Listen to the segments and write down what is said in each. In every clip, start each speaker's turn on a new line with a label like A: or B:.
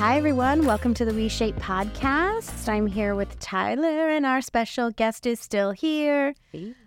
A: Hi, everyone. Welcome to the WeShape podcast. I'm here with Tyler, and our special guest is still here.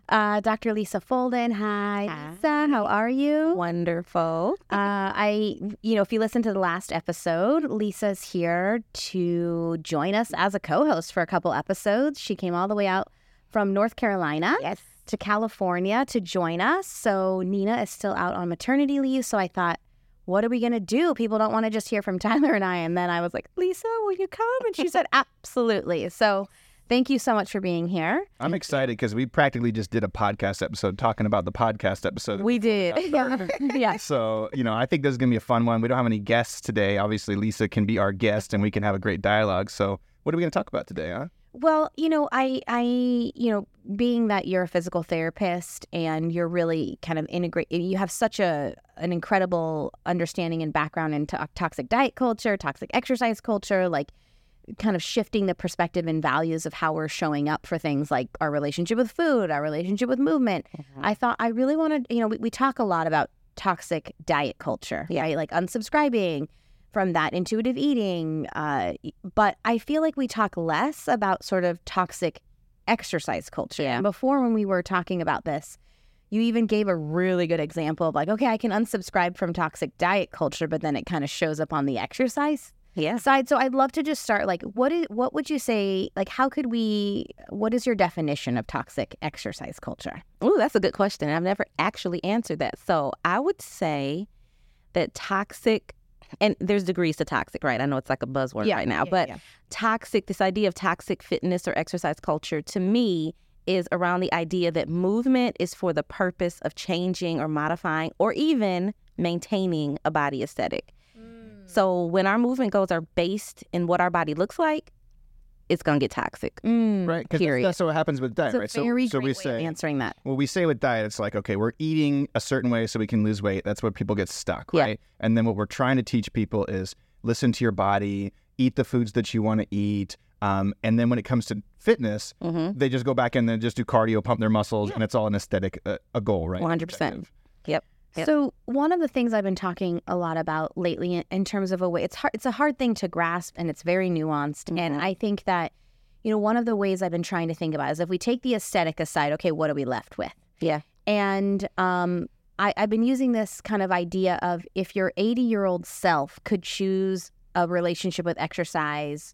A: Uh, Dr. Lisa Folden. Hi,
B: Hi.
A: Lisa. How are you?
B: Wonderful.
A: Uh, I, you know, if you listen to the last episode, Lisa's here to join us as a co-host for a couple episodes. She came all the way out from North Carolina
B: Yes.
A: to California to join us. So Nina is still out on maternity leave. So I thought, what are we going to do? People don't want to just hear from Tyler and I. And then I was like, Lisa, will you come? And she said, absolutely. So thank you so much for being here.
C: I'm excited because we practically just did a podcast episode talking about the podcast episode.
A: We did. Yeah. yeah.
C: so, you know, I think this is going to be a fun one. We don't have any guests today. Obviously, Lisa can be our guest and we can have a great dialogue. So, what are we going to talk about today, huh?
A: Well, you know, I, I, you know, being that you're a physical therapist and you're really kind of integrate, you have such a an incredible understanding and background into toxic diet culture, toxic exercise culture, like kind of shifting the perspective and values of how we're showing up for things like our relationship with food, our relationship with movement. Mm-hmm. I thought I really wanted, you know, we, we talk a lot about toxic diet culture,
B: Yeah.
A: right? Like unsubscribing from that intuitive eating. Uh, but I feel like we talk less about sort of toxic exercise culture.
B: Yeah.
A: Before, when we were talking about this, you even gave a really good example of like, okay, I can unsubscribe from toxic diet culture, but then it kind of shows up on the exercise
B: Yeah.
A: side. So I'd love to just start like, what is what would you say? Like, how could we? What is your definition of toxic exercise culture?
B: Ooh, that's a good question. I've never actually answered that. So I would say that toxic, and there's degrees to toxic, right? I know it's like a buzzword right now, but toxic, this idea of toxic fitness or exercise culture to me is around the idea that movement is for the purpose of changing or modifying or even maintaining a body aesthetic. Mm. So when our movement goals are based in what our body looks like, it's going to get toxic.
A: Mm.
C: Right? Because
B: Period.
C: that's, what happens with diet,
A: It's
C: right? So,
A: very
C: so
A: great
C: we
A: way of
C: say,
A: answering that.
C: well, we say with diet, it's like, okay, we're eating a certain way so we can lose weight. That's where people get stuck,
B: Yeah.
C: right? And then what we're trying to teach people is listen to your body, eat the foods that you want to eat. Um, and then when it comes to fitness,
B: Mm-hmm.
C: they just go back and then just do cardio, pump their muscles, and it's all an aesthetic, uh, a goal, right?
B: 100%.
C: Objective.
B: Yep. Yep.
A: So one of the things I've been talking a lot about lately in, in terms of a way it's hard it's a hard thing to grasp and it's very nuanced and
B: Mhm.
A: I think that you know one of the ways I've been trying to think about is if we take the aesthetic aside okay what are we left with
B: Yeah.
A: and um I, I've been using this kind of idea of if your 80 year old self could choose a relationship with exercise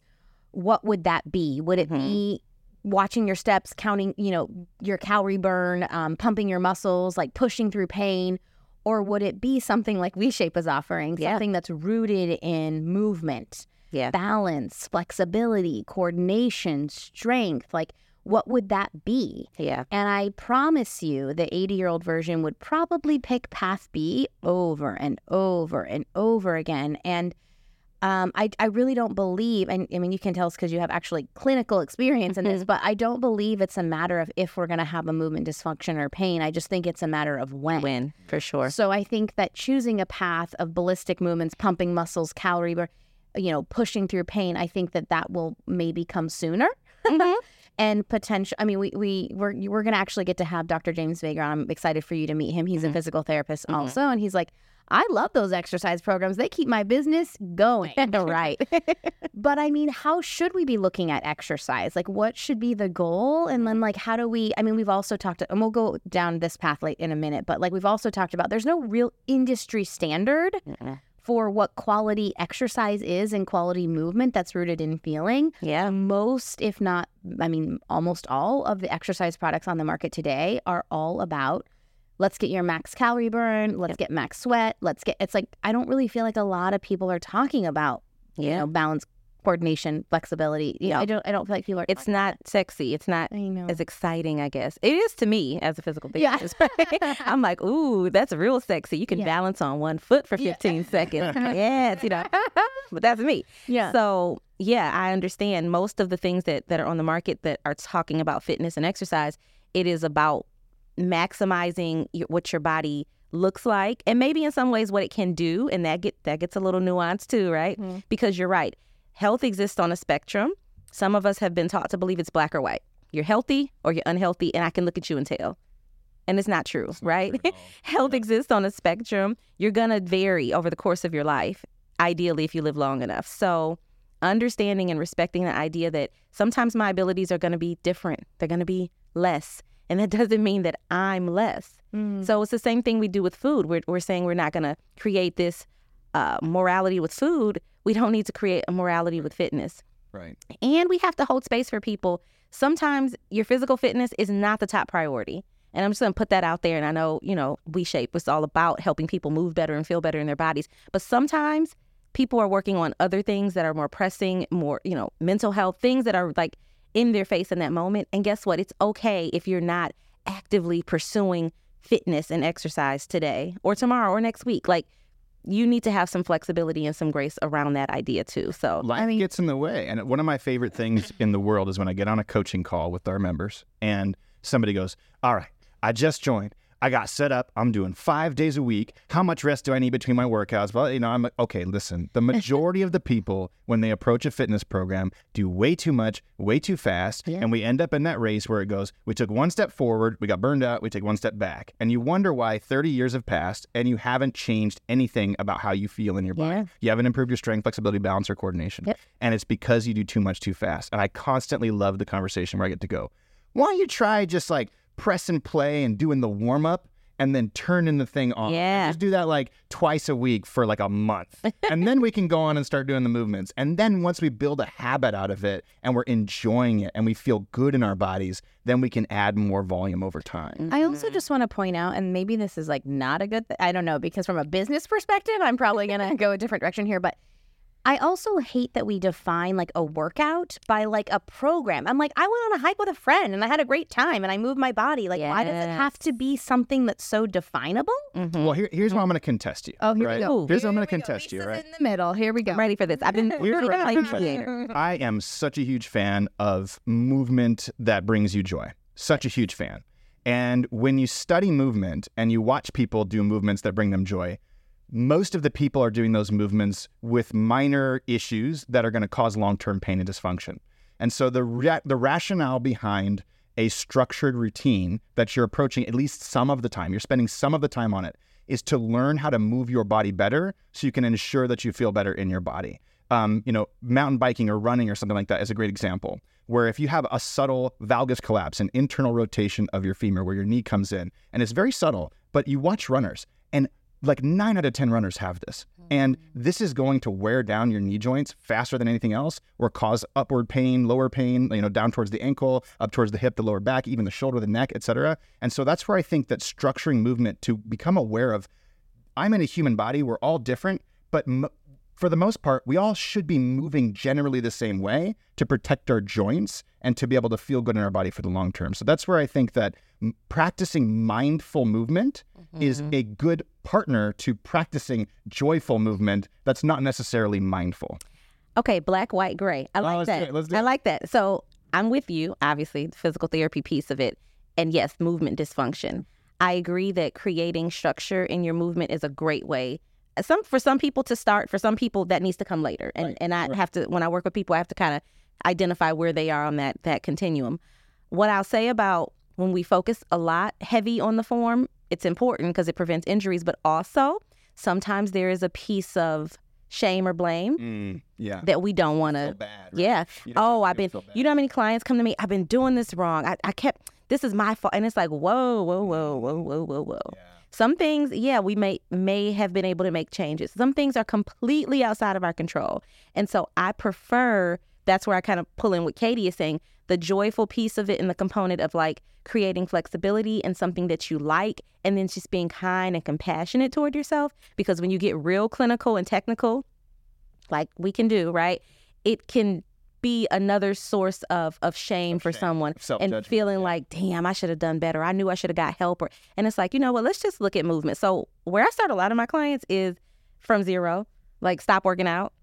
A: what would that be would it
B: Mhm.
A: be watching your steps counting you know your calorie burn um, pumping your muscles like pushing through pain or would it be something like WeShape is offering,
B: Yeah.
A: something that's rooted in movement,
B: Yeah.
A: balance, flexibility, coordination, strength? Like, what would that be?
B: Yeah.
A: And I promise you, the 80 year old version would probably pick path B over and over and over again. And um, I, I really don't believe, and I mean, you can tell us because you have actually clinical experience in this, but I don't believe it's a matter of if we're going to have a movement dysfunction or pain. I just think it's a matter of when.
B: Win for sure.
A: So I think that choosing a path of ballistic movements, pumping muscles, calorie burn, you know, pushing through pain, I think that that will maybe come sooner.
B: Mhm.
A: And potential. I mean, we we we're we're gonna actually get to have Dr. James Vega. on. I'm excited for you to meet him. He's a
B: Mhm.
A: physical therapist
B: Mhm.
A: also, and he's like, I love those exercise programs. They keep my business going.
B: right.
A: But I mean, how should we be looking at exercise? Like, what should be the goal? And then, like, how do we? I mean, we've also talked, and we'll go down this path late in a minute, but like, we've also talked about there's no real industry standard
B: Mm-mm.
A: for what quality exercise is and quality movement that's rooted in feeling.
B: Yeah.
A: Most, if not, I mean, almost all of the exercise products on the market today are all about let's get your max calorie burn, let's get max sweat, let's get, it's like, I don't really feel like a lot of people are talking about, you know, balance, coordination, flexibility. You know,
B: Yeah.
A: I don't, I don't feel like people are.
B: It's not sexy. It's not
A: I know.
B: as exciting, I guess. It is to me as a physical therapist. Yeah. I'm like, ooh, that's real sexy. You can
A: Yeah.
B: balance on one foot for
A: Yeah.
B: 15 seconds. yes, you know. But that's me.
A: yeah.
B: So yeah, I understand most of the things that, that are on the market that are talking about fitness and exercise. It is about maximizing what your body looks like, and maybe in some ways what it can do, and that get that gets a little nuanced too, right?
A: Mhm.
B: Because you're right, health exists on a spectrum. Some of us have been taught to believe it's black or white. You're healthy or you're unhealthy, and I can look at you and tell. And it's not true, right? health exists on a spectrum. You're gonna vary over the course of your life. ideally if you live long enough. So understanding and respecting the idea that sometimes my abilities are going to be different. They're going to be less. And that doesn't mean that I'm less. Mm. So it's the same thing we do with food. We're, we're saying we're not going to create this uh, morality with food. We don't need to create a morality with fitness.
C: Right.
B: And we have to hold space for people. Sometimes your physical fitness is not the top priority. And I'm just going to put that out there. And I know, you know, We Shape was all about helping people move better and feel better in their bodies. But sometimes people are working on other things that are more pressing, more, you know, mental health, things that are like in their face in that moment. And guess what? It's okay if you're not actively pursuing fitness and exercise today or tomorrow or next week. Like, you need to have some flexibility and some grace around that idea too. So
C: life I mean, gets in the way. And one of my favorite things in the world is when I get on a coaching call with our members and somebody goes, All right, I just joined. I got set up. I'm doing five days a week. How much rest do I need between my workouts? Well, you know, I'm okay. Listen, the majority of the people, when they approach a fitness program, do way too much, way too fast. Yeah. And we end up in that race where it goes, we took one step forward, we got burned out, we take one step back. And you wonder why 30 years have passed and you haven't changed anything about how you feel in your body. Yeah. You haven't improved your strength, flexibility, balance, or coordination. Yep. And it's because you do too much too fast. And I constantly love the conversation where I get to go, why don't you try just like press and play and doing the warm up and then turning the thing on.
B: Yeah.
C: Just do that like twice a week for like a month. and then we can go on and start doing the movements. And then once we build a habit out of it and we're enjoying it and we feel good in our bodies, then we can add more volume over time.
A: I also just want to point out, and maybe this is like not a good, th- I don't know, because from a business perspective, I'm probably going to go a different direction here, but I also hate that we define like a workout by like a program. I'm like, I went on a hike with a friend and I had a great time and I moved my body. Like, yes. why does it have to be something that's so definable?
C: Mm-hmm. Well, here, here's where I'm going to contest you.
A: Oh, here
C: right?
A: we go.
C: Here's
A: where
C: I'm going to contest you, right?
A: in the middle. Here we go.
B: I'm ready for this. I've been We're right.
C: I am such a huge fan of movement that brings you joy. Such a huge fan. And when you study movement and you watch people do movements that bring them joy, most of the people are doing those movements with minor issues that are going to cause long-term pain and dysfunction. And so the ra- the rationale behind a structured routine that you're approaching at least some of the time, you're spending some of the time on it, is to learn how to move your body better so you can ensure that you feel better in your body. Um, you know, mountain biking or running or something like that is a great example. Where if you have a subtle valgus collapse, an internal rotation of your femur where your knee comes in, and it's very subtle, but you watch runners and like nine out of 10 runners have this. And mm-hmm. this is going to wear down your knee joints faster than anything else or cause upward pain, lower pain, you know, down towards the ankle, up towards the hip, the lower back, even the shoulder, the neck, etc. And so that's where I think that structuring movement to become aware of I'm in a human body, we're all different, but m- for the most part, we all should be moving generally the same way to protect our joints and to be able to feel good in our body for the long term. So that's where I think that practicing mindful movement mm-hmm. is a good partner to practicing joyful movement that's not necessarily mindful.
B: Okay, black, white, gray. I like that. I like that. So I'm with you, obviously, the physical therapy piece of it. And yes, movement dysfunction. I agree that creating structure in your movement is a great way some for some people to start for some people that needs to come later and right. and i right. have to when i work with people i have to kind of identify where they are on that that continuum what i'll say about when we focus a lot heavy on the form it's important because it prevents injuries but also sometimes there is a piece of shame or blame
C: mm, yeah.
B: that we don't want to
C: right?
B: yeah. Oh i've been you know how many clients come to me i've been doing this wrong. I, I kept this is my fault. And it's like whoa whoa whoa whoa whoa whoa whoa. Yeah. Some things, yeah, we may may have been able to make changes. Some things are completely outside of our control. And so I prefer that's where I kind of pull in what Katie is saying, the joyful piece of it and the component of like creating flexibility and something that you like and then just being kind and compassionate toward yourself because when you get real clinical and technical like we can do, right? It can be another source of of shame of for shame, someone and feeling yeah. like, damn, I should have done better. I knew I should have got help. Or, and it's like, you know what? Let's just look at movement. So where I start a lot of my clients is from zero, like stop working out,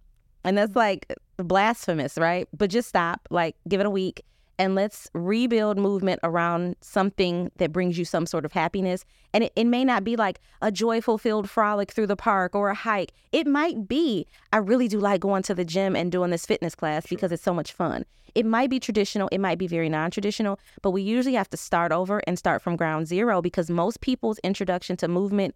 B: and that's like blasphemous, right? But just stop, like give it a week and let's rebuild movement around something that brings you some sort of happiness. And it, it, may not be like a joyful filled frolic through the park or a hike. It might be, I really do like going to the gym and doing this fitness class because it's so much fun. It might be traditional, it might be very non traditional, but we usually have to start over and start from ground zero because most people's introduction to movement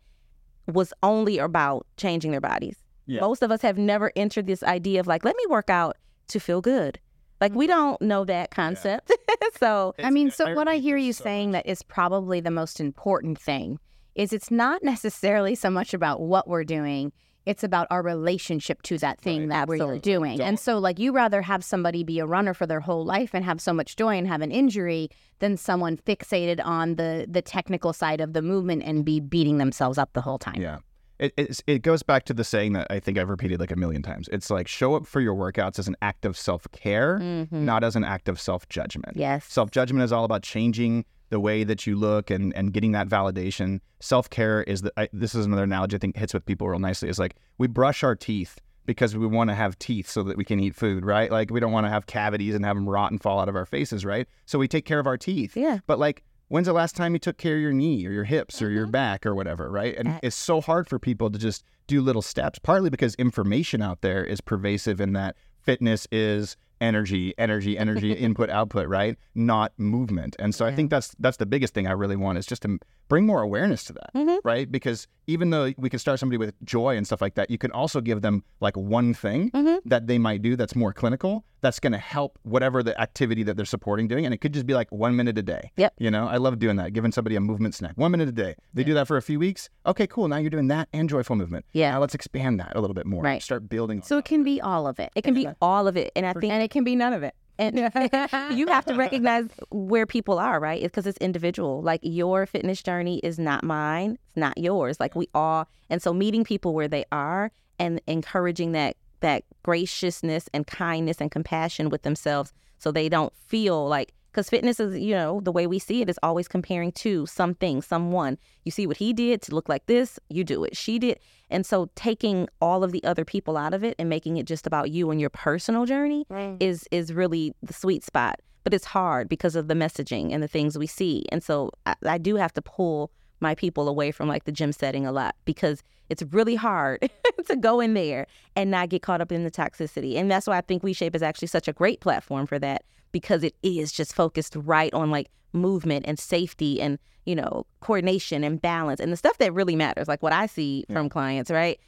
B: was only about changing their bodies. Yeah. Most of us have never entered this idea of like, let me work out to feel good. Like we don't know that concept. Yeah. so
A: I mean, so what I hear you so saying much. that is probably the most important thing is it's not necessarily so much about what we're doing. It's about our relationship to that thing right. that we're doing. Don't. And so like you rather have somebody be a runner for their whole life and have so much joy and have an injury than someone fixated on the the technical side of the movement and be beating themselves up the whole time.
C: Yeah it, it goes back to the saying that I think I've repeated like a million times. It's like show up for your workouts as an act of self care, mm-hmm. not as an act of self judgment.
A: Yes.
C: Self judgment is all about changing the way that you look and, and getting that validation. Self care is the, I, this is another analogy I think hits with people real nicely. Is like we brush our teeth because we want to have teeth so that we can eat food, right? Like we don't want to have cavities and have them rot and fall out of our faces, right? So we take care of our teeth.
A: Yeah.
C: But like when's the last time you took care of your knee or your hips mm-hmm. or your mm-hmm. back or whatever, right? And it's so hard for people to just do little steps, partly because information out there is pervasive in that fitness is energy, energy, energy, input, output, right? Not movement. And so yeah. I think that's that's the biggest thing I really want is just to bring more awareness to that, mm-hmm. right? Because even though we can start somebody with joy and stuff like that, you can also give them like one thing mm-hmm. that they might do that's more clinical that's going to help whatever the activity that they're supporting doing. And it could just be like one minute a day.
A: Yep.
C: You know, I love doing that, giving somebody a movement snack, one minute a day. They do that for a few weeks. Okay, cool. Now you're doing that and joyful movement.
A: Yeah.
C: Now let's expand that a little bit more.
A: Right.
C: Start building.
A: So it can be all of it.
B: It can be all of it. And I think,
A: and it can be none of it.
B: And you have to recognize where people are, right? Because it's, it's individual. Like your fitness journey is not mine, it's not yours. Like we all, and so meeting people where they are and encouraging that that graciousness and kindness and compassion with themselves, so they don't feel like because fitness is, you know, the way we see it is always comparing to something, someone. You see what he did to look like this, you do it. She did. And so taking all of the other people out of it and making it just about you and your personal journey mm. is is really the sweet spot. But it's hard because of the messaging and the things we see. And so I, I do have to pull my people away from like the gym setting a lot because it's really hard to go in there and not get caught up in the toxicity. And that's why I think WeShape is actually such a great platform for that because it is just focused right on like movement and safety and, you know, coordination and balance and the stuff that really matters, like what I see yeah. from clients, right?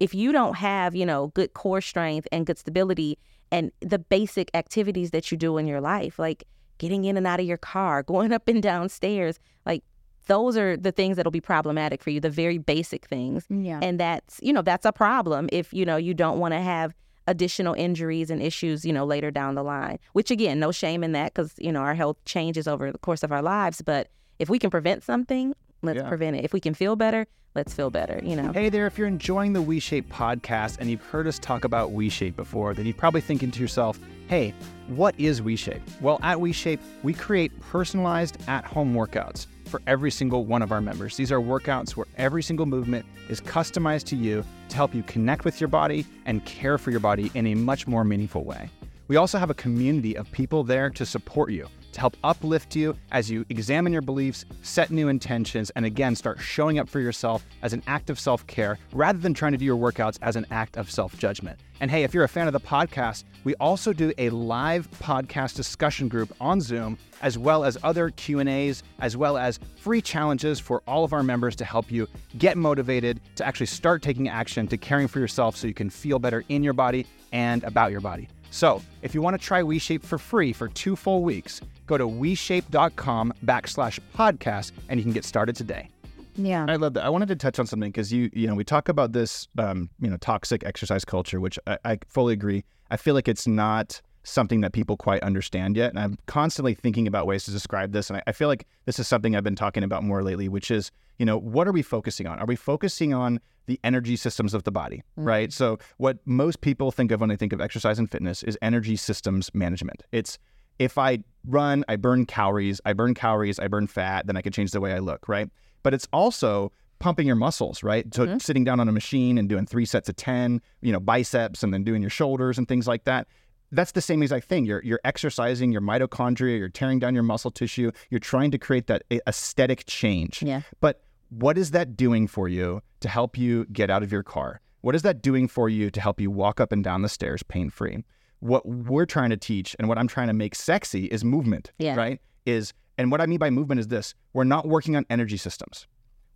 B: If you don't have, you know, good core strength and good stability and the basic activities that you do in your life, like getting in and out of your car, going up and down stairs, like those are the things that'll be problematic for you, the very basic things.
A: Mm, yeah.
B: And that's, you know, that's a problem if, you know, you don't want to have additional injuries and issues, you know, later down the line. Which again, no shame in that because, you know, our health changes over the course of our lives. But if we can prevent something, let's yeah. prevent it. If we can feel better, let's feel better, you know.
C: Hey there, if you're enjoying the WeShape podcast and you've heard us talk about WeShape before, then you're probably thinking to yourself, hey, what is WeShape? Well, at WeShape, we create personalized at-home workouts for every single one of our members. These are workouts where every single movement is customized to you to help you connect with your body and care for your body in a much more meaningful way. We also have a community of people there to support you to help uplift you as you examine your beliefs, set new intentions, and again, start showing up for yourself as an act of self care rather than trying to do your workouts as an act of self judgment. And hey, if you're a fan of the podcast, we also do a live podcast discussion group on Zoom, as well as other Q&As, as well as free challenges for all of our members to help you get motivated to actually start taking action to caring for yourself so you can feel better in your body and about your body. So, if you want to try WeShape for free for two full weeks, go to WeShape.com backslash podcast and you can get started today.
A: Yeah.
C: I love that. I wanted to touch on something because you, you know, we talk about this, um, you know, toxic exercise culture, which I, I fully agree. I feel like it's not something that people quite understand yet. And I'm constantly thinking about ways to describe this. And I, I, feel like this is something I've been talking about more lately, which is, you know, what are we focusing on? Are we focusing on the energy systems of the body, mm-hmm. right? So, what most people think of when they think of exercise and fitness is energy systems management. It's if I run, I burn calories, I burn calories, I burn fat, then I can change the way I look, right? But it's also pumping your muscles, right? So mm-hmm. sitting down on a machine and doing three sets of 10, you know, biceps and then doing your shoulders and things like that. That's the same exact thing. You're you're exercising your mitochondria, you're tearing down your muscle tissue, you're trying to create that aesthetic change.
A: Yeah.
C: But what is that doing for you to help you get out of your car? What is that doing for you to help you walk up and down the stairs pain free? What we're trying to teach and what I'm trying to make sexy is movement,
A: yeah.
C: right? Is and what I mean by movement is this: we're not working on energy systems.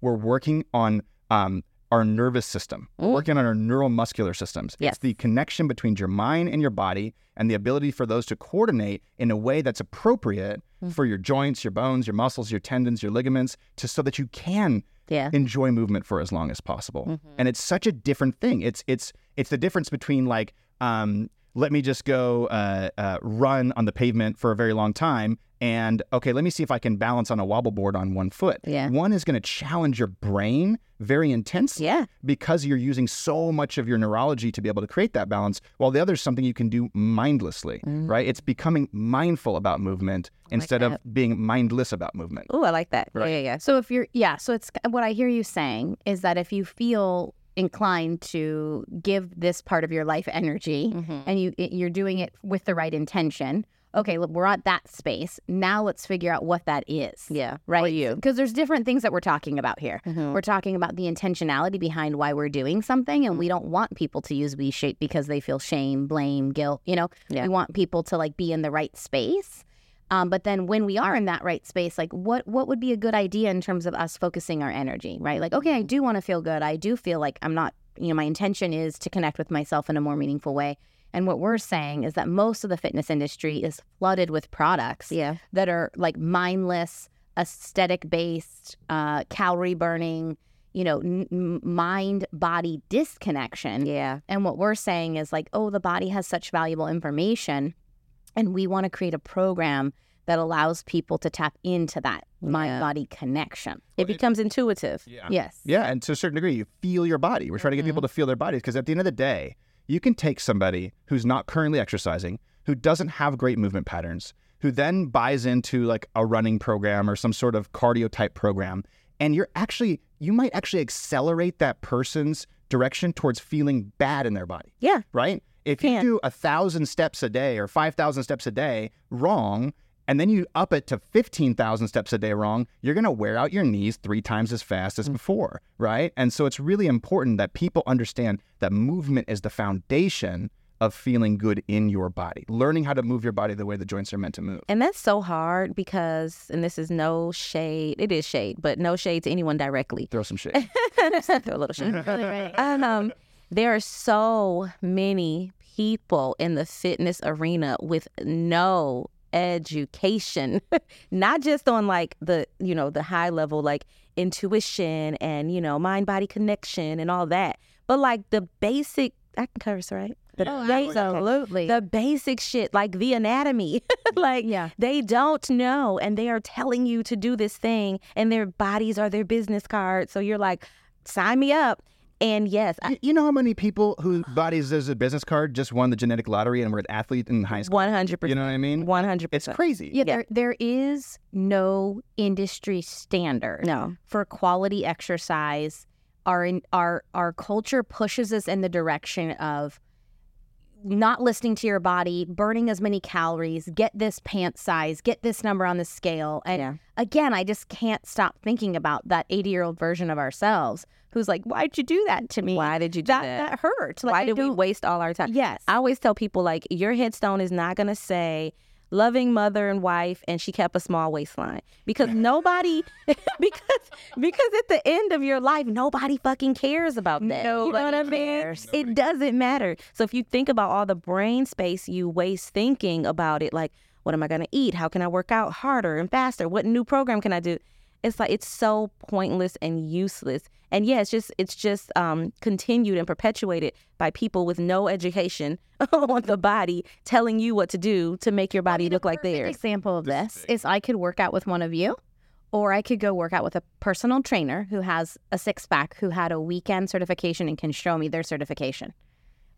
C: We're working on um, our nervous system, working on our neuromuscular systems.
B: Yes.
C: It's the connection between your mind and your body and the ability for those to coordinate in a way that's appropriate
B: Mm.
C: for your joints, your bones, your muscles, your tendons, your ligaments, to so that you can
B: Yeah.
C: enjoy movement for as long as possible.
B: Mm-hmm.
C: And it's such a different thing. It's it's it's the difference between like um, let me just go uh, uh, run on the pavement for a very long time and okay, let me see if I can balance on a wobble board on one foot.
B: Yeah.
C: One is going to challenge your brain very intensely
B: Yeah.
C: because you're using so much of your neurology to be able to create that balance, while the other is something you can do mindlessly,
B: Mm-hmm.
C: right? It's becoming mindful about movement instead of being mindless about movement.
B: Oh, I like that.
C: Right.
B: Yeah, yeah, yeah.
A: So if you're, yeah, so it's what I hear you saying is that if you feel inclined to give this part of your life energy
B: Mm-hmm.
A: and you you're doing it with the right intention, okay, look, we're at that space. Now let's figure out what that is.
B: Yeah.
A: Right.
B: You.
A: Because there's different things that we're talking about here.
B: Mhm.
A: We're talking about the intentionality behind why we're doing something, and we don't want people to use WeShape because they feel shame, blame, guilt. You know,
B: Yeah.
A: we want people to like be in the right space. Um, but then when we are in that right space, like what what would be a good idea in terms of us focusing our energy, right? Like, okay, I do want to feel good. I do feel like I'm not, you know, my intention is to connect with myself in a more meaningful way. And what we're saying is that most of the fitness industry is flooded with products
B: Yeah.
A: that are like mindless, aesthetic based, uh, calorie burning, you know, n- mind body disconnection.
B: Yeah.
A: And what we're saying is like, oh, the body has such valuable information. And we want to create a program that allows people to tap into that
B: Yeah.
A: mind body connection.
B: It becomes intuitive.
C: Yeah.
A: Yes.
C: Yeah, and to a certain degree, you feel your body. We're trying to get mm-hmm. people to feel their bodies because at the end of the day, you can take somebody who's not currently exercising, who doesn't have great movement patterns, who then buys into like a running program or some sort of cardio type program, and you're actually you might actually accelerate that person's direction towards feeling bad in their body,
B: Yeah.
C: right? If you do a thousand steps a day or five thousand steps a day wrong, and then you up it to 15,000 steps a day wrong, you're going to wear out your knees three times as fast as before, right? And so it's really important that people understand that movement is the foundation of feeling good in your body, learning how to move your body the way the joints are meant to move.
B: And that's so hard because, and this is no shade, it is shade, but no shade to anyone directly.
C: Throw some shade.
B: Throw a little shade. um, there are so many people in the fitness arena with no education, not just on like the, you know, the high level, like intuition and, you know, mind body connection and all that, but like the basic, I can curse, right? The
A: Oh, absolutely.
B: the basic shit like the anatomy like
A: Yeah.
B: they don't know and they are telling you to do this thing and their bodies are their business card so you're like sign me up and yes I,
C: You- you know how many people whose bodies is a business card just won the genetic lottery and were an athlete in high school?
B: 100%
C: You know what I mean?
B: 100%
C: It's crazy.
A: Yeah, There, there is no industry standard
B: no
A: for quality exercise. Our in, our our culture pushes us in the direction of not listening to your body, burning as many calories, get this pant size, get this number on the scale. And
B: Yeah.
A: again, I just can't stop thinking about that 80 year old version of ourselves who's like, why'd you do that to me?
B: why did you do
A: that,
B: that,
A: that hurt. Like,
B: why did we waste all our time
A: Yes.
B: i always tell people like your headstone is not going to say loving mother and wife and she kept a small waistline. Because nobody because because at the end of your life nobody fucking cares about that. You know what i
A: Nobody
B: mean?
A: cares.
B: it doesn't matter. So if you think about all the brain space you waste thinking about it like what am i going to eat? How can i work out harder and faster? What new program can i do? It's like it's so pointless and useless and yeah it's just it's just um continued and perpetuated by people with no education on the body telling you what to do to make your body look like
A: perfect
B: theirs
A: example of this is I could work out with one of you, or I could go work out with a personal trainer who has a six pack, who had a weekend certification and can show me their certification.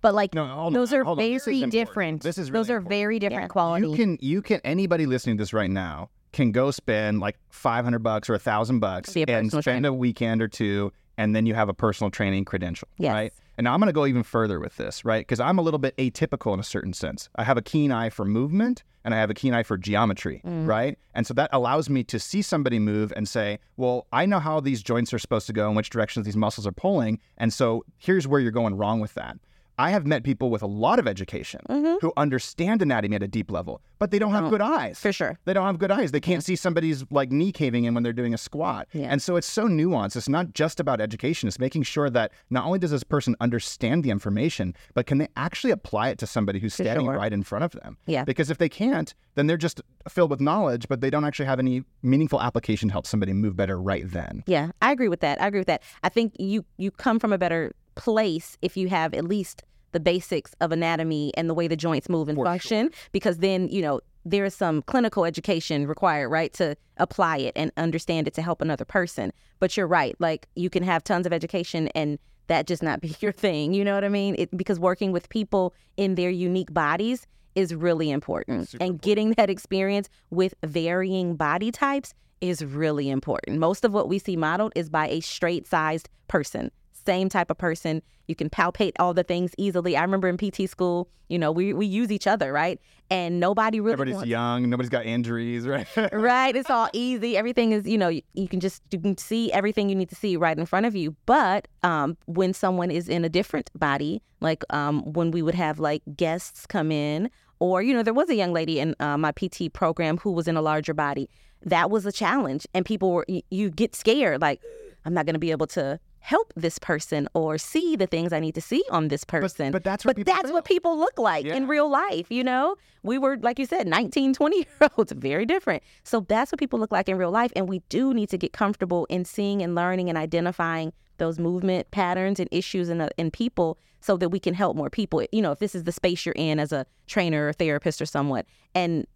A: But like
C: No, hold on,
A: those are
C: hold on. This is
A: very different.
C: This is
A: those
C: really
A: are
C: important.
A: very different quality.
C: You can you can anybody listening to this right now can go spend like five hundred bucks or a thousand bucks and spend a weekend or two, and then you have a personal training credential,
B: Yes.
C: right? And now I'm going to go even further with this, right? Because I'm a little bit atypical in a certain sense. I have a keen eye for movement and I have a keen eye for geometry, right? And so that allows me to see somebody move and say, well, I know how these joints are supposed to go and which directions these muscles are pulling. And so here's where you're going wrong with that. I have met people with a lot of education mm-hmm. who understand anatomy at a deep level, but they don't have oh, good eyes.
B: For sure.
C: They don't have good eyes. They can't see somebody's like knee caving in when they're doing a squat. Yeah. And so it's so nuanced. It's not just about education. It's making sure that not only does this person understand the information, but can they actually apply it to somebody who's standing sure. right in front of them?
B: Yeah.
C: Because if they can't, then they're just filled with knowledge, but they don't actually have any meaningful application to help somebody move better right then.
B: Yeah, I agree with that. I agree with that. I think you you come from a better place if you have at least the basics of anatomy and the way the joints move and For function sure. because then you know there is some clinical education required right to apply it and understand it to help another person. But you're right like you can have tons of education and that just not be your thing you know what i mean? It, because working with people in their unique bodies is really important. Super and getting that experience with varying body types is really important. Most of what we see modeled is by a straight sized person same type of person. You can palpate all the things easily. I remember in PT school, you know, we, we use each other, right? And nobody really
C: Everybody's
B: wants...
C: young, nobody's got injuries, right?
B: right. It's all easy. Everything is, you know, you, you, can just you can see everything you need to see right in front of you. But um, when someone is in a different body, like um, when we would have like guests come in, or, you know, there was a young lady in uh, my PT program who was in a larger body. That was a challenge. And people were, you, you get scared, like, I'm not going to be able to help this person or see the things I need to see on this person.
C: But, but that's what
B: but that's what people look like yeah. in real life, you know? We were like you said 19, 20 year olds, very different. So that's what people look like in real life and we do need to get comfortable in seeing and learning and identifying those movement patterns and issues in, uh, in people so that we can help more people. You know, if this is the space you're in as a trainer or therapist or someone and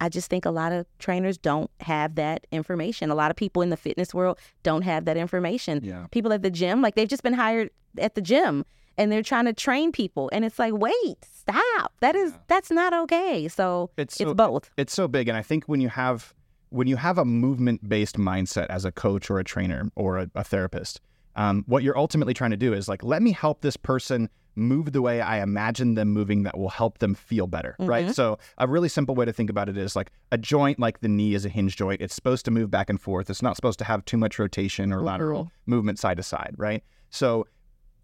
B: I just think a lot of trainers don't have that information. A lot of people in the fitness world don't have that information.
C: Yeah.
B: People at the gym, like they've just been hired at the gym and they're trying to train people and it's like, wait, stop. That is yeah. that's not okay. So it's, so, it's both.
C: It's so big. And I think when you have when you have a movement based mindset as a coach or a trainer or a, a therapist, um, what you're ultimately trying to do is like, let me help this person move the way I imagine them moving that will help them feel better, mm-hmm. right? So, a really simple way to think about it is like a joint like the knee is a hinge joint. It's supposed to move back and forth. It's not supposed to have too much rotation or lateral mm-hmm. movement side to side, right? So,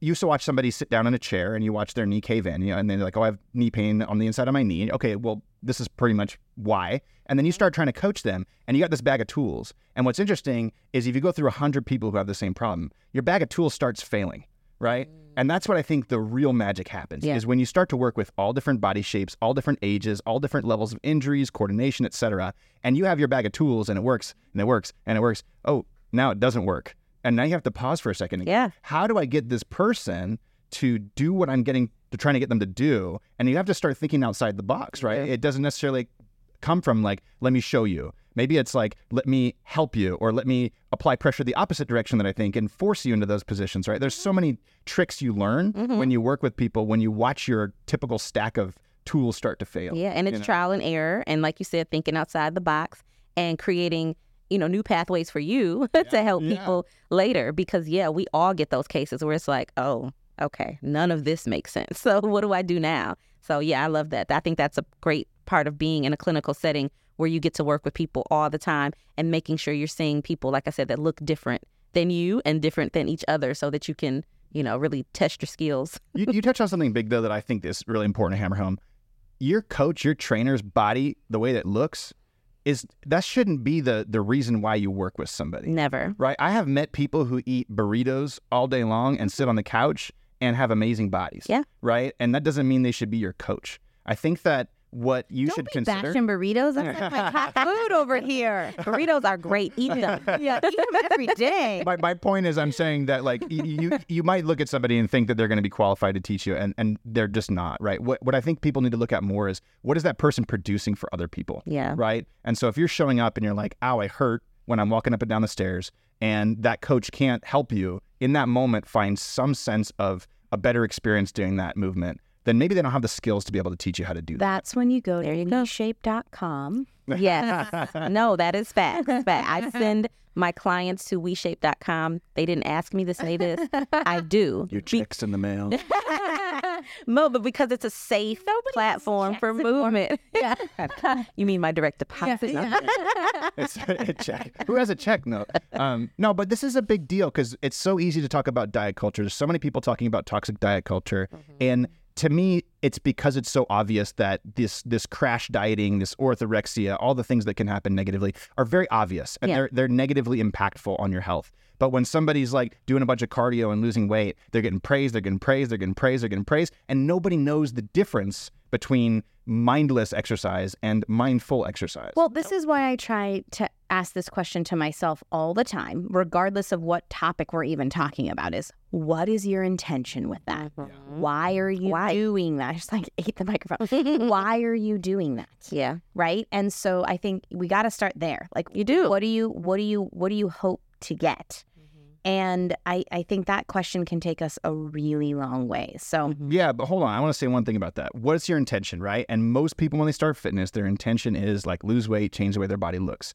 C: you used to watch somebody sit down in a chair and you watch their knee cave in, you know, and they're like, oh, I have knee pain on the inside of my knee. Okay, well, this is pretty much why. And then you start trying to coach them and you got this bag of tools. And what's interesting is if you go through 100 people who have the same problem, your bag of tools starts failing, right? Mm. And that's what I think the real magic happens yeah. is when you start to work with all different body shapes, all different ages, all different levels of injuries, coordination, etc. And you have your bag of tools and it works and it works and it works. Oh, now it doesn't work. And now you have to pause for a second.
B: Yeah.
C: How do I get this person to do what I'm getting to trying to get them to do? And you have to start thinking outside the box, right? Yeah. It doesn't necessarily come from like, let me show you. Maybe it's like, let me help you or let me apply pressure the opposite direction that I think and force you into those positions, right? There's so many tricks you learn mm-hmm. when you work with people, when you watch your typical stack of tools start to fail.
B: Yeah, and it's know? trial and error. And like you said, thinking outside the box and creating you know new pathways for you yeah, to help yeah. people later because yeah we all get those cases where it's like oh okay none of this makes sense so what do i do now so yeah i love that i think that's a great part of being in a clinical setting where you get to work with people all the time and making sure you're seeing people, like I said, that look different than you and different than each other so that you can, you know, really test your skills.
C: you, you touched on something big, though, that I think is really important to hammer home. Your coach, your trainer's body, the way that looks, is that shouldn't be the the reason why you work with somebody.
B: Never.
C: Right? I have met people who eat burritos all day long and sit on the couch and have amazing bodies.
B: Yeah.
C: Right? And that doesn't mean they should be your coach. I think that what you
A: Don't
C: should
A: be
C: consider.
A: bashing burritos. That's like my top food over here.
B: Burritos are great. Eat them.
A: yeah, eat them every day.
C: My, my point is, I'm saying that like you you might look at somebody and think that they're going to be qualified to teach you, and, and they're just not. Right. What what I think people need to look at more is what is that person producing for other people.
B: Yeah.
C: Right. And so if you're showing up and you're like, "Ow, I hurt," when I'm walking up and down the stairs, and that coach can't help you in that moment, find some sense of a better experience doing that movement then maybe they don't have the skills to be able to teach you how to do that.
A: That's when you go there to WeShape.com.
B: Yes. no, that is fact. fact. I send my clients to WeShape.com. They didn't ask me to say this. I do.
C: Your check's Be- in the mail.
B: no, but because it's a safe Nobody platform for movement. Yeah. you mean my direct deposit? Yeah.
C: it's a check. Who has a check? No. Um, no, but this is a big deal because it's so easy to talk about diet culture. There's so many people talking about toxic diet culture. Mm-hmm. And to me, it's because it's so obvious that this this crash dieting, this orthorexia, all the things that can happen negatively are very obvious and yeah. they're they're negatively impactful on your health. But when somebody's like doing a bunch of cardio and losing weight, they're getting praised, they're getting praised, they're getting praised, they're getting praised, and nobody knows the difference between mindless exercise and mindful exercise.
A: Well, this is why I try to ask this question to myself all the time, regardless of what topic we're even talking about is what is your intention with that? Mm-hmm. Why are you why? doing that? I just like ate the microphone. why are you doing that?
B: Yeah.
A: Right? And so I think we got to start there. Like
B: you do.
A: What do you what do you what do you hope to get? And I, I think that question can take us a really long way. So,
C: mm-hmm. yeah, but hold on. I want to say one thing about that. What's your intention, right? And most people, when they start fitness, their intention is like lose weight, change the way their body looks.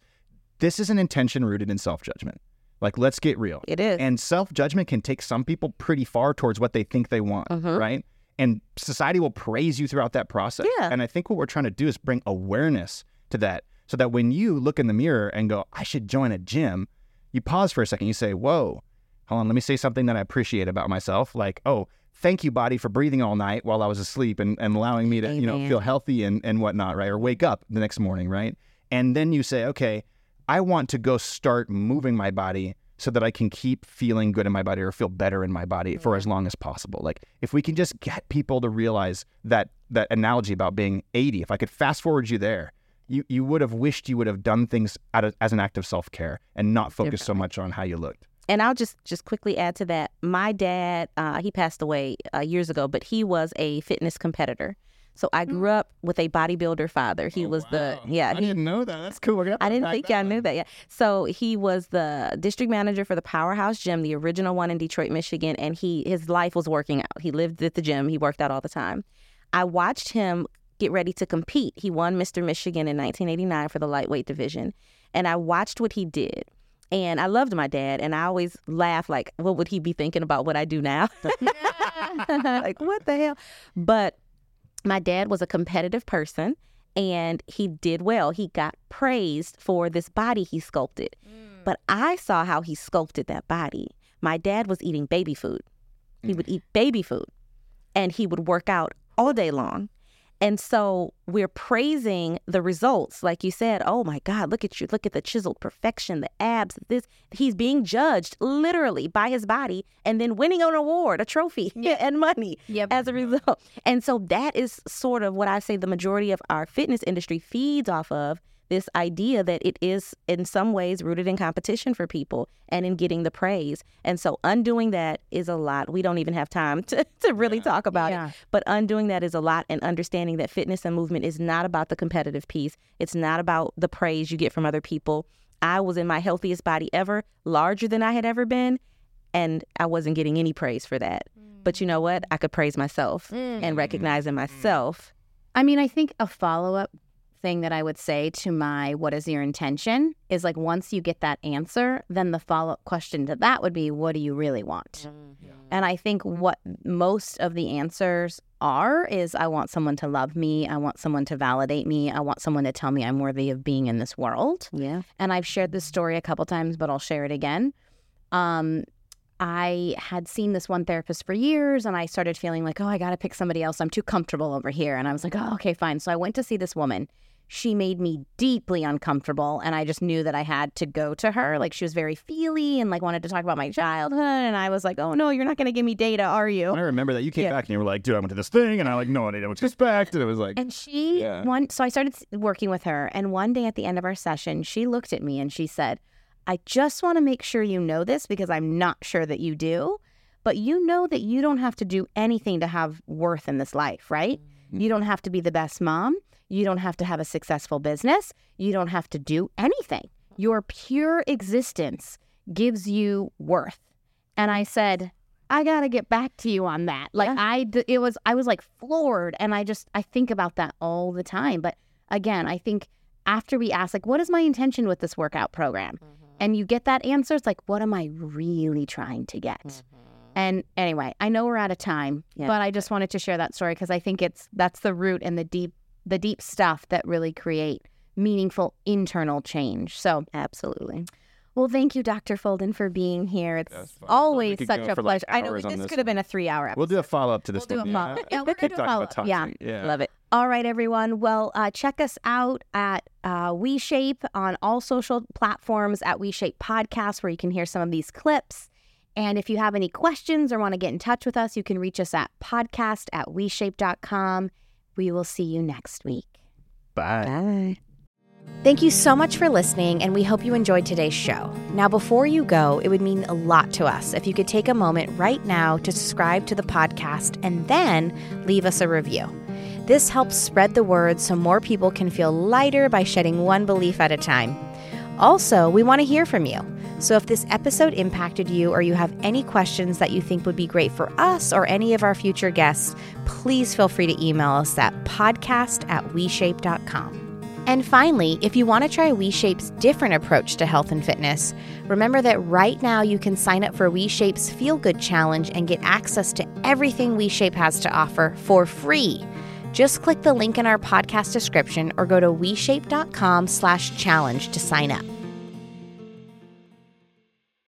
C: This is an intention rooted in self judgment. Like, let's get real.
B: It is.
C: And self judgment can take some people pretty far towards what they think they want, mm-hmm. right? And society will praise you throughout that process.
B: Yeah.
C: And I think what we're trying to do is bring awareness to that so that when you look in the mirror and go, I should join a gym, you pause for a second. You say, Whoa, hold on, let me say something that I appreciate about myself. Like, oh, thank you, body, for breathing all night while I was asleep and, and allowing me to, Amen. you know, feel healthy and, and whatnot, right? Or wake up the next morning, right? And then you say, okay, I want to go start moving my body so that I can keep feeling good in my body or feel better in my body for as long as possible. Like if we can just get people to realize that that analogy about being 80, if I could fast forward you there, you, you would have wished you would have done things of, as an act of self care and not focus so much on how you looked.
B: And I'll just just quickly add to that. My dad, uh, he passed away uh, years ago, but he was a fitness competitor. So I mm. grew up with a bodybuilder father. He oh, was wow. the yeah.
C: I he, didn't know that. That's cool.
B: I, I didn't think y'all knew that. Yeah. So he was the district manager for the Powerhouse Gym, the original one in Detroit, Michigan, and he his life was working out. He lived at the gym. He worked out all the time. I watched him get ready to compete. He won Mr. Michigan in 1989 for the lightweight division. And I watched what he did. And I loved my dad. And I always laugh, like, what would he be thinking about what I do now? like, what the hell? But my dad was a competitive person and he did well. He got praised for this body he sculpted. Mm. But I saw how he sculpted that body. My dad was eating baby food. He mm. would eat baby food and he would work out all day long. And so we're praising the results. Like you said, oh my God, look at you. Look at the chiseled perfection, the abs, this. He's being judged literally by his body and then winning an award, a trophy, yep. and money yep. as a result. And so that is sort of what I say the majority of our fitness industry feeds off of this idea that it is in some ways rooted in competition for people and in getting the praise. And so undoing that is a lot. We don't even have time to, to really yeah. talk about yeah. it. But undoing that is a lot and understanding that fitness and movement is not about the competitive piece. It's not about the praise you get from other people. I was in my healthiest body ever, larger than I had ever been, and I wasn't getting any praise for that. Mm. But you know what? I could praise myself mm. and recognize in myself.
A: I mean, I think a follow up thing that I would say to my what is your intention is like once you get that answer, then the follow up question to that would be, what do you really want? Mm-hmm. And I think what most of the answers are is I want someone to love me. I want someone to validate me. I want someone to tell me I'm worthy of being in this world.
B: Yeah.
A: And I've shared this story a couple times, but I'll share it again. Um, I had seen this one therapist for years and I started feeling like, oh, I got to pick somebody else. I'm too comfortable over here. And I was like, oh, okay, fine. So I went to see this woman she made me deeply uncomfortable and i just knew that i had to go to her like she was very feely and like wanted to talk about my childhood and i was like oh no you're not going to give me data are you
C: i remember that you came yeah. back and you were like dude i went to this thing and i like no I idea what to expect and it was like
A: and she yeah. one so i started working with her and one day at the end of our session she looked at me and she said i just want to make sure you know this because i'm not sure that you do but you know that you don't have to do anything to have worth in this life right mm-hmm. you don't have to be the best mom you don't have to have a successful business. You don't have to do anything. Your pure existence gives you worth. And I said, I got to get back to you on that. Like yeah. I it was I was like floored and I just I think about that all the time. But again, I think after we ask like what is my intention with this workout program? Mm-hmm. And you get that answer, it's like what am I really trying to get? Mm-hmm. And anyway, I know we're out of time, yeah. but I just wanted to share that story because I think it's that's the root and the deep the deep stuff that really create meaningful internal change. So,
B: absolutely.
A: Well, thank you, Dr. Folden, for being here. It's always such a pleasure. Like I know this could have been a three-hour episode.
C: We'll do a follow-up to this
A: we'll
C: one.
A: Do a follow- yeah. yeah, we're going to do a follow-up.
B: Yeah. yeah, love it.
A: All right, everyone. Well, uh, check us out at uh, WeShape on all social platforms at WeShape Podcast, where you can hear some of these clips. And if you have any questions or want to get in touch with us, you can reach us at podcast at WeShape.com. We will see you next week.
C: Bye.
B: Bye.
A: Thank you so much for listening, and we hope you enjoyed today's show. Now, before you go, it would mean a lot to us if you could take a moment right now to subscribe to the podcast and then leave us a review. This helps spread the word so more people can feel lighter by shedding one belief at a time. Also, we want to hear from you. So if this episode impacted you or you have any questions that you think would be great for us or any of our future guests, please feel free to email us at podcast at weshape.com. And finally, if you want to try WeShape's different approach to health and fitness, remember that right now you can sign up for WeShape's Feel Good Challenge and get access to everything WeShape has to offer for free. Just click the link in our podcast description or go to weshape.com slash challenge to sign up.